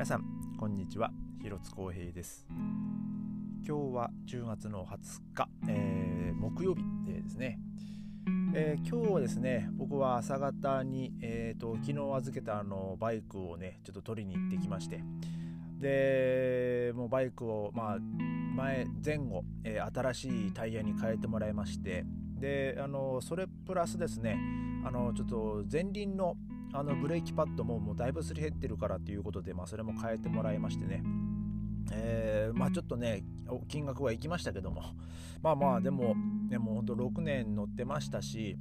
皆さんこんにちは。広津光平です。今日は10月の20日、えー、木曜日ですね、えー、今日はですね僕は朝方に、えーと、昨日預けたあのバイクをねちょっと取りに行ってきまして。でもうバイクを、まあ、前前後、えー、新しいタイヤに変えてもらいまして。であのそれプラスですねあのちょっと前輪のあのブレーキパッドももうだいぶすり減ってるからということで、まあ、それも変えてもらいましてね、えー、まあちょっとね金額はいきましたけども。まあまあでもでも本当6年乗ってましたし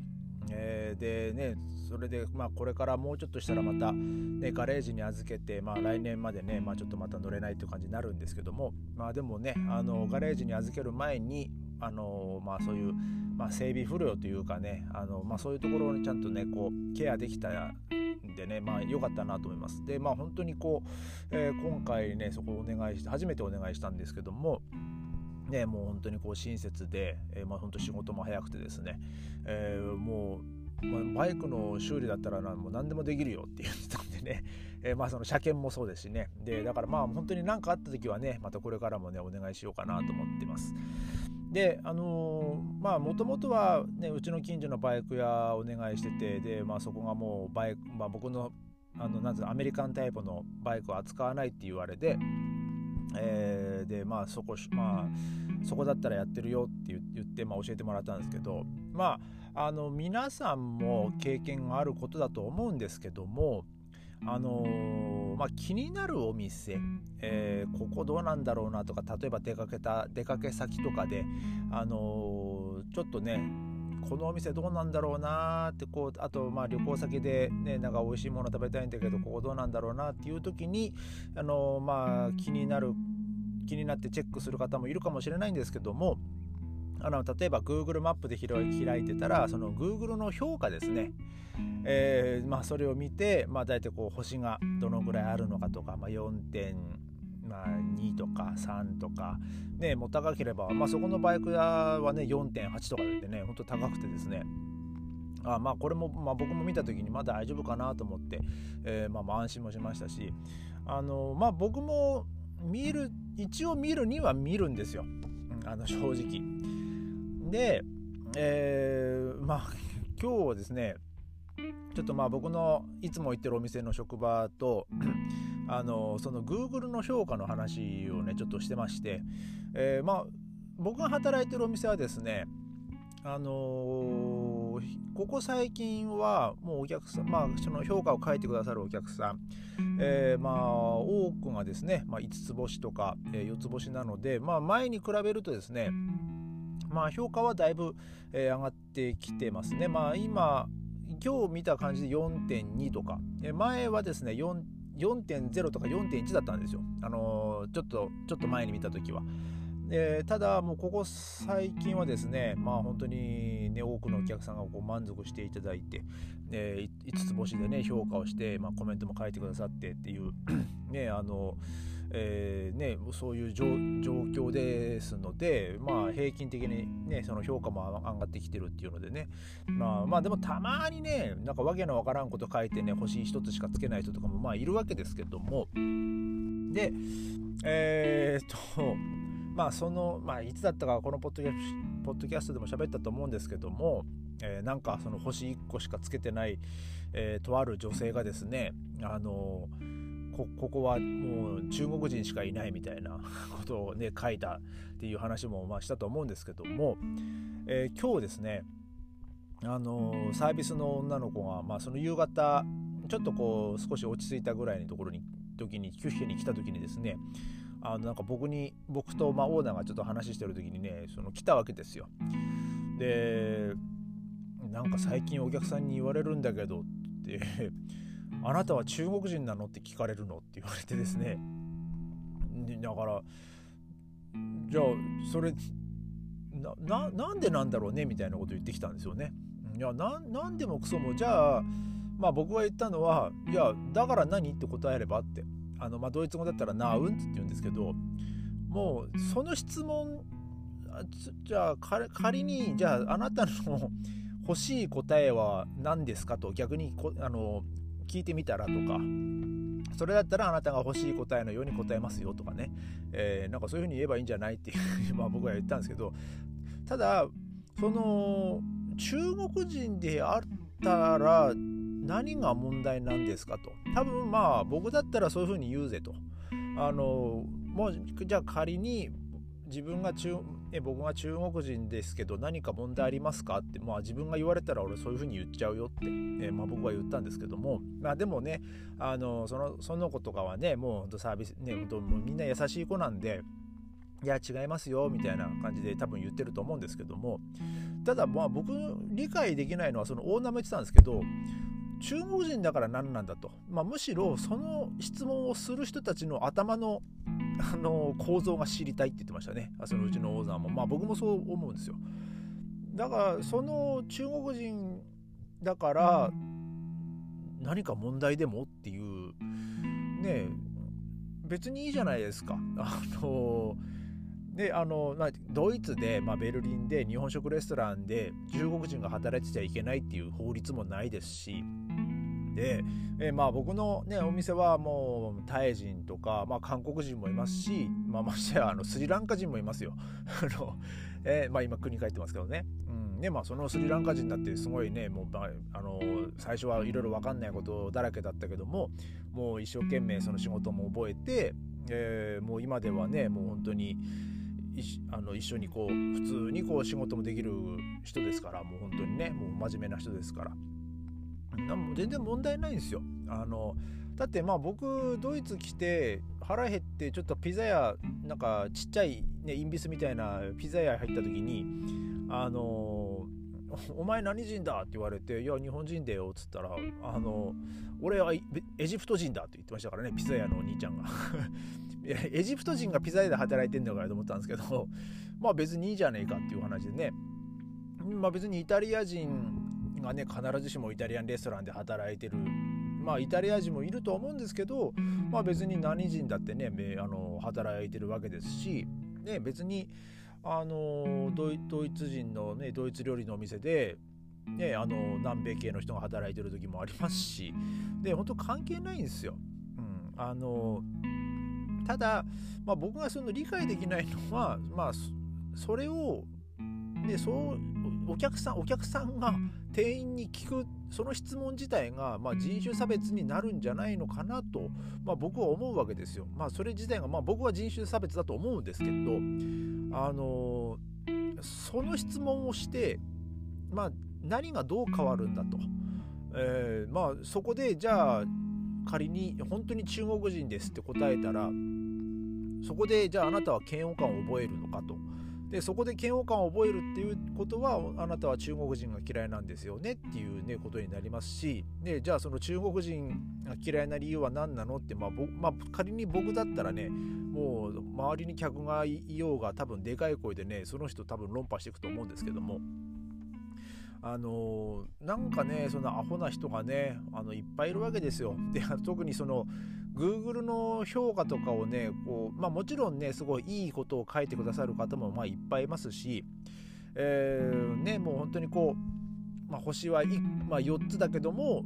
えー、でねそれでまあこれからもうちょっとしたらまた、ね、ガレージに預けて、まあ、来年までね、まあ、ちょっとまた乗れないという感じになるんですけども。まあでもねあのガレージに預ける前にあのまあそういう、まあ、整備不良というかねあの、まあ、そういうところにちゃんとねこうケアできたんでねまあ良かったなと思います。でまあ本当にこう、えー、今回ねそこをお願いして初めてお願いしたんですけどもね、もう本当にこう親切で、えー、まあ、本当仕事も早くてですね、えー、もう、まあ、バイクの修理だったらなもう何でもできるよって言ってたんでね、えー、まあその車検もそうですしね。でだからまあ本当に何かあった時はねまたこれからもねお願いしようかなと思ってますであのー、まあもともとはねうちの近所のバイク屋お願いしててでまあそこがもうバイク、まあ、僕のあのなんアメリカンタイプのバイクを扱わないって言われてえー、でまあそこまあそこだったらやってるよって言って、まあ、教えてもらったんですけどまああの皆さんも経験があることだと思うんですけどもあのー、まあ、気になるお店、えー、ここどうなんだろうなとか例えば出かけた出かけ先とかで、あのー、ちょっとねこのお店どうなんだろうなってこうあとまあ旅行先でねなんか美味しいもの食べたいんだけどここどうなんだろうなっていう時にあのまあ気になる気になってチェックする方もいるかもしれないんですけどもあの例えば Google マップで開いてたらその Google の評価ですね、えー、まあ、それを見て、まあ、大体こう星がどのぐらいあるのかとか、まあ、4点まあ、2とか3とか、ね、もう高ければ、まあ、そこのバイク屋はね4.8とかでねほんと高くてですね。あまあこれも、まあ、僕も見た時にまだ大丈夫かなと思って、えー、まあ、まあ安心もしましたし。あのまあ僕も見る一応見るには見るんですよ。あの正直。で、えー、まあ今日はですねちょっとまあ僕のいつも行ってるお店の職場と あのその Google の評価の話をねちょっとしてまして、えー、まあ僕が働いてるお店はですねあのー、ここ最近はもうお客さん、まあ、その評価を書いてくださるお客さん、えー、まあ多くがですね、まあ、5つ星とか、え、4つ星なので、まあ、前に比べるとですねまあ評価はだいぶ、え、上がってきてますね。まあ今今日見た感じで4.2とか、え前はですね4.0とか4.1だったんですよ。あのー、ちょっとちょっと前に見た時は。えー、ただもうここ最近はですねまあ本当にね多くのお客さんがこう満足していただいて、えー、5つ星でね評価をして、まあ、コメントも書いてくださってっていう ねあのえー、ね、そういう状況ですので、まあ、平均的に、ね、その評価も上がってきてるっていうのでね、まあ、まあでもたまにねなんかわけのわからんこと書いてね星1つしかつけない人とかもまあいるわけですけども。でえー、っとまあその、まあ、いつだったかこのポッドキャポッドキャストでも喋ったと思うんですけども、えー、なんかその星1個しかつけてない、えー、とある女性がですねあのーこここはもう中国人しかいないみたいな ことをね書いたっていう話もまあしたと思うんですけども、えー、今日ですねあのー、サービスの女の子が、まあ、その夕方ちょっとこう少し落ち着いたぐらいのところに時にキュッヒに来た時にですねあのなんか僕に僕とまあオーナーがちょっと話してる時にねその来たわけですよ。でなんか最近お客さんに言われるんだけどってあなたは中国人なのって聞かれるのって言われてですね。だからじゃあそれななんでなんだろうねみたいなこと言ってきたんですよね。いやなんでもクソもじゃあまあ僕が言ったのはいやだから何って答えればって。あの、まあ、ドイツ語だったら「ナウン」って言うんですけどもうその質問じゃあ仮にじゃああなたの欲しい答えは何ですかと逆にこあの聞いてみたらとかそれだったらあなたが欲しい答えのように答えますよとかね、えー、なんかそういうふうに言えばいいんじゃないっていうふうに まあ僕は言ったんですけどただその中国人であったら何が問題なんですかと。多分まあ僕だったらそういうふうに言うぜと。あのもうじゃあ仮に自分が中え僕が中国人ですけど何か問題ありますか？って、まあ、自分が言われたら俺そういうふうに言っちゃうよって、えまあ、僕は言ったんですけども、まあ、でもねあのそのその子とかはねもうサービスねみんな優しい子なんでいや違いますよみたいな感じで多分言ってると思うんですけどもただまあ僕理解できないのはそのオーナーも言ってたんですけど中国人だから何なんだと、まあ、むしろその質問をする人たちの頭のあの構造が知りたいって言ってましたね。そのうちのオーも。まあ僕もそう思うんですよ。だからその中国人だから何か問題でもっていうね別にいいじゃないですか。あのであの、まあ、ドイツで、まあ、ベルリンで日本食レストランで中国人が働いてちゃいけないっていう法律もないですしで、えー、まあ僕の、ね、お店はもうタイ人とか、まあ、韓国人もいますし、まあ、ましてやあのスリランカ人もいますよ。あのえーまあ、今国帰ってますけどね。うんねまあ、そのスリランカ人だってすごいねもう、あの最初はいろいろ分かんないことだらけだったけどももう一生懸命その仕事も覚えて、えー、もう今ではねもう本当に。あの一緒にこう普通にこう仕事もできる人ですからもう本当にねもう真面目な人ですからも全然問題ないんですよ。あのだってまあ僕ドイツ来て腹減ってちょっとピザ屋なんかちっちゃい、ね、インビスみたいなピザ屋入った時にあのお前何人だって言われて、いや、日本人だよっつったら、あの、俺はエジプト人だって言ってましたからね、ピザ屋のお兄ちゃんが。いや、エジプト人がピザ屋で働いてんだからと思ったんですけど、まあ別にいいじゃねえかっていう話でね、まあ別にイタリア人がね必ずしもイタリアンレストランで働いてる。まあイタリア人もいると思うんですけどまあ別に何人だってねあの働いてるわけですし、ね、別にあのドイツ人の、ね、ドイツ料理のお店でね、あの南米系の人が働いてる時もありますしで本当関係ないんですよ。うん、あのただ、まあ、僕がその理解できないのは、まあ、それをでそうお客さんお客さんが店員に聞くその質問自体が、まあ、人種差別になるんじゃないのかなと、まあ、僕は思うわけですよ。まあ、それ自体が、まあ、僕は人種差別だと思うんですけど、あのその質問をして、まあ、何がどう変わるんだと。えー、まあ、そこでじゃあ仮に本当に中国人ですって答えたらそこでじゃああなたは嫌悪感を覚えるのかと。でそこで嫌悪感を覚えるっていうことはあなたは中国人が嫌いなんですよねっていう、ね、ことになりますしでじゃあその中国人が嫌いな理由は何なのって、まあまあ、仮に僕だったらねもう周りに客がいようが多分でかい声でねその人多分論破していくと思うんですけども。あのー、なんかねそのアホな人がねあのいっぱいいるわけですよ。で特にその Google の評価とかをねこう、まあ、もちろんねすごいいいことを書いてくださる方もまあいっぱいいますし、えー、ねもう本当にこう、まあ、星は、まあ、4つだけども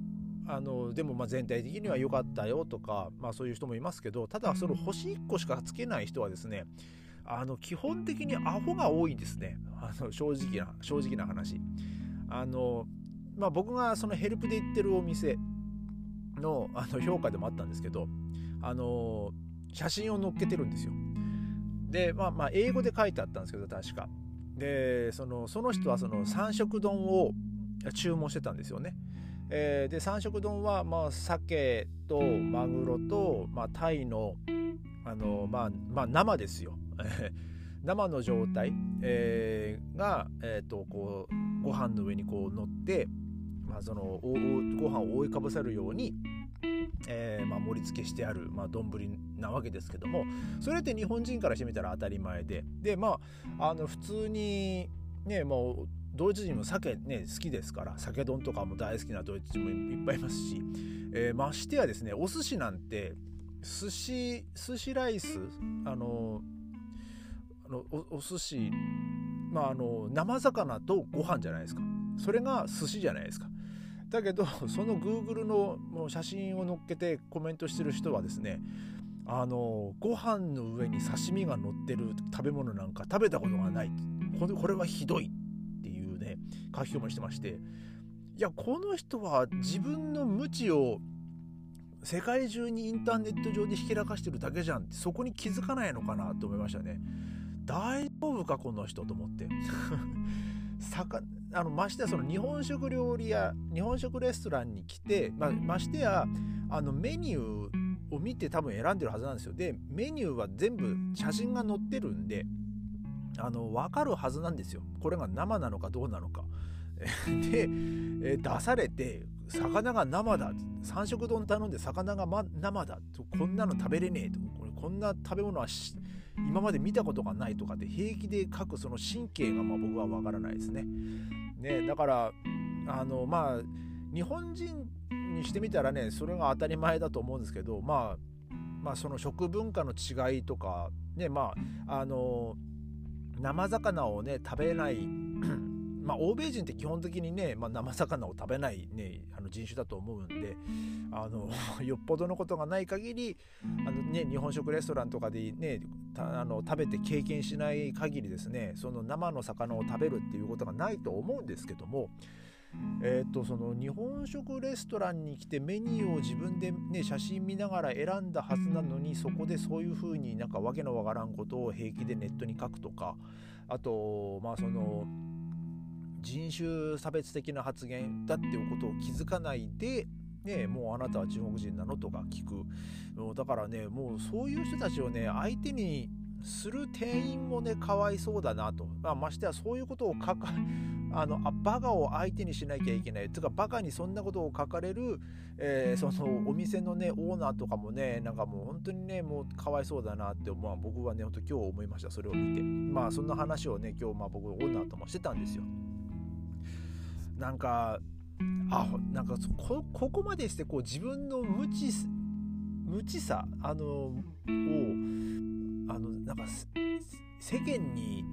あのでもま全体的には良かったよとか、まあ、そういう人もいますけどただその星1個しかつけない人はですねあの基本的にアホが多いんですね。あの正直な正直な話。あの、まあ、僕がそのヘルプで行ってるお店のあの評価でもあったんですけどあの写真を載っけてるんですよ。でまあまあ英語で書いてあったんですけど確か。でそのその人はその三色丼を注文してたんですよね。えー、で三色丼はまあ鮭とマグロと、まあ、タイのあの、まあ、まあ生ですよ。生の状態、えー、が、えーと、こうご飯の上にこう乗って、まあ、そのご飯を覆いかぶさるようにえー、まあ、盛り付けしてある、まあ、丼なわけですけどもそれって日本人からしてみたら当たり前で。でまああの普通にねもうドイツ人も酒ね好きですから酒丼とかも大好きなドイツ人もいっぱいいますし、えー、ましてやですねお寿司なんて寿司寿司ライスあのあのおお寿司まああの生魚とご飯じゃないですか。それが寿司じゃないですか。だけどその Google の写真を載っけてコメントしてる人はですねあのご飯の上に刺身が乗ってる食べ物なんか食べたことがない。これこれはひどいっていうね書き込みしてまして。いやこの人は自分の無知を世界中にインターネット上でひけらかしてるだけじゃんってそこに気づかないのかなと思いましたね。大丈夫かこの人と思ってあのましてやその日本食料理や日本食レストランに来て、まましてやあのメニューを見て多分選んでるはずなんですよ。でメニューは全部写真が載ってるんであの分かるはずなんですよ。これが生なのかどうなのか。で、え出されて魚が生だ。三色丼頼んで魚が、ま、生だ。こんなの食べれねえと。これこんな食べ物は今まで見たことがないとかって平気で書くその神経がまあ僕はわからないですね。ねだからあのまあ日本人にしてみたらねそれが当たり前だと思うんですけどまあまあその食文化の違いとかねまああの生魚をね食べないまあ、欧米人って基本的にね、まあ、生魚を食べない、ね、あの人種だと思うんであの よっぽどのことがない限りあの、ね、日本食レストランとかで、ね、あの食べて経験しない限りですねその生の魚を食べるっていうことがないと思うんですけども。えーと、その日本食レストランに来てメニューを自分で、ね、写真見ながら選んだはずなのにそこでそういうふうになんかわけのわからんことを平気でネットに書くとかあとまあその人種差別的な発言だっていうことを気づかないでね、もうあなたは中国人なのとか聞く。だからねもうそういう人たちをね相手にする店員もねかわいそうだなと、まあ、ましてやそういうことを書か あのあバカを相手にしなきゃいけない。というかバカにそんなことを書かれる、えー、そのお店のねオーナーとかもねなんかもう本当にねもうかわいそうだなって、まあ、僕はね本当今日思いました。それを見て。まあそんな話をね今日まあ僕オーナーともしてたんですよ。なんかあなんかここまでしてこう自分の無知無知さあのをあのなんか世間に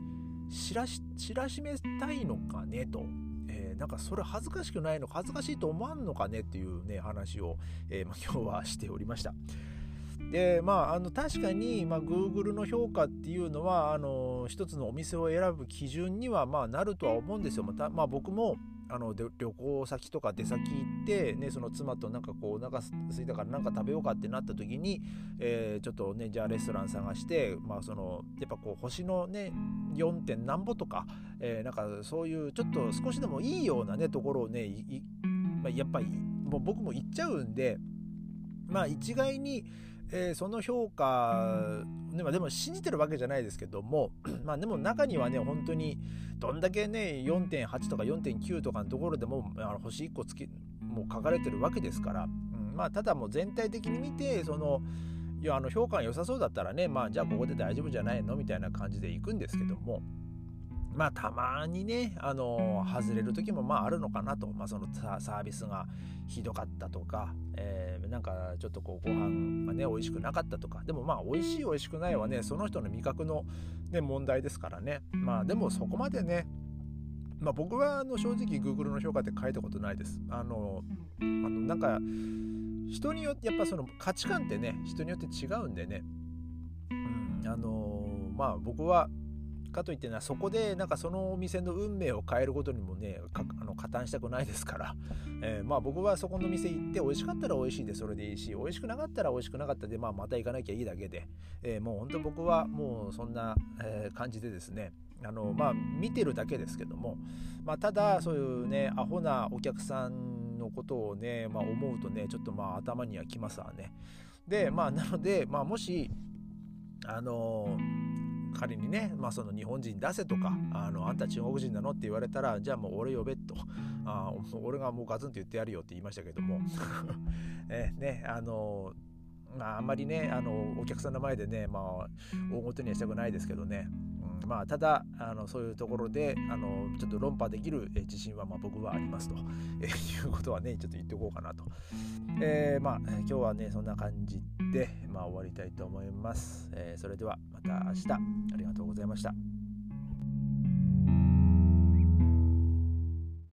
知らし知らしめたいのかねと、えー、なんかそれ恥ずかしくないのか恥ずかしいと思わんのかねっていうね話を、えー、ま、今日はしておりました。でまあ、あの確かに、まあ、Google の評価っていうのはあの一つのお店を選ぶ基準には、まあ、なるとは思うんですよ。またまあ、僕もあので旅行先とか出先行って、ね、その妻となんかこうお腹すいたからなんか食べようかってなった時に、えー、ちょっとねじゃあレストラン探して、まあ、そのやっぱこう星のね 4. 点何歩とか、えー、なんかそういうちょっと少しでもいいようなねところをねまあ、やっぱりもう僕も行っちゃうんでまあ一概にえー、その評価、でもでも信じてるわけじゃないですけども、まあでも中にはね、本当にどんだけね、4.8とか4.9とかのところでもあの星1個つき、もう書かれてるわけですから、うん、まあただもう全体的に見て、その、いやあの評価が良さそうだったらね、まあじゃあここで大丈夫じゃないのみたいな感じで行くんですけども、まあたまにね、あの外れる時もまああるのかなと、まあ、そのサービスがひどかったとか、えー、なんかちょっとこうご飯がね美味しくなかったとか。でもまあ美味しい美味しくないはねその人の味覚の、ね、問題ですからね。まあでもそこまでねまあ僕はあの正直 Google の評価って書いたことないです。あのあのなんか人によってやっぱその価値観ってね人によって違うんでね、うん、あのまあ僕はかといってなそこでなんかそのお店の運命を変えることにもねあの加担したくないですから、えー、まあ僕はそこの店行って美味しかったら美味しいでそれでいいし美味しくなかったら美味しくなかったで、まあ、また行かなきゃいいだけで、えー、もう本当僕はもうそんな、えー、感じでですね。あのまあ見てるだけですけども、まあ、ただそういうねアホなお客さんのことをね、まあ、思うとねちょっとまあ頭にはきますわね。でまあなので、まあ、もしあの仮にね、まあ、その日本人出せとかあのあんた中国人なのって言われたらじゃあもう俺呼べと。あ俺がもうガツンと言ってやるよって言いましたけども。えねあのああんまりねあのお客さんの前でねまあ大ごとにはしたくないですけどね。まあ、ただあのそういうところであのちょっと論破できる自信はまあ僕はありますと、えー、いうことはねちょっと言っておこうかなと、えー、まあ今日はねそんな感じで、まあ、終わりたいと思います、えー、それではまた明日。ありがとうございました。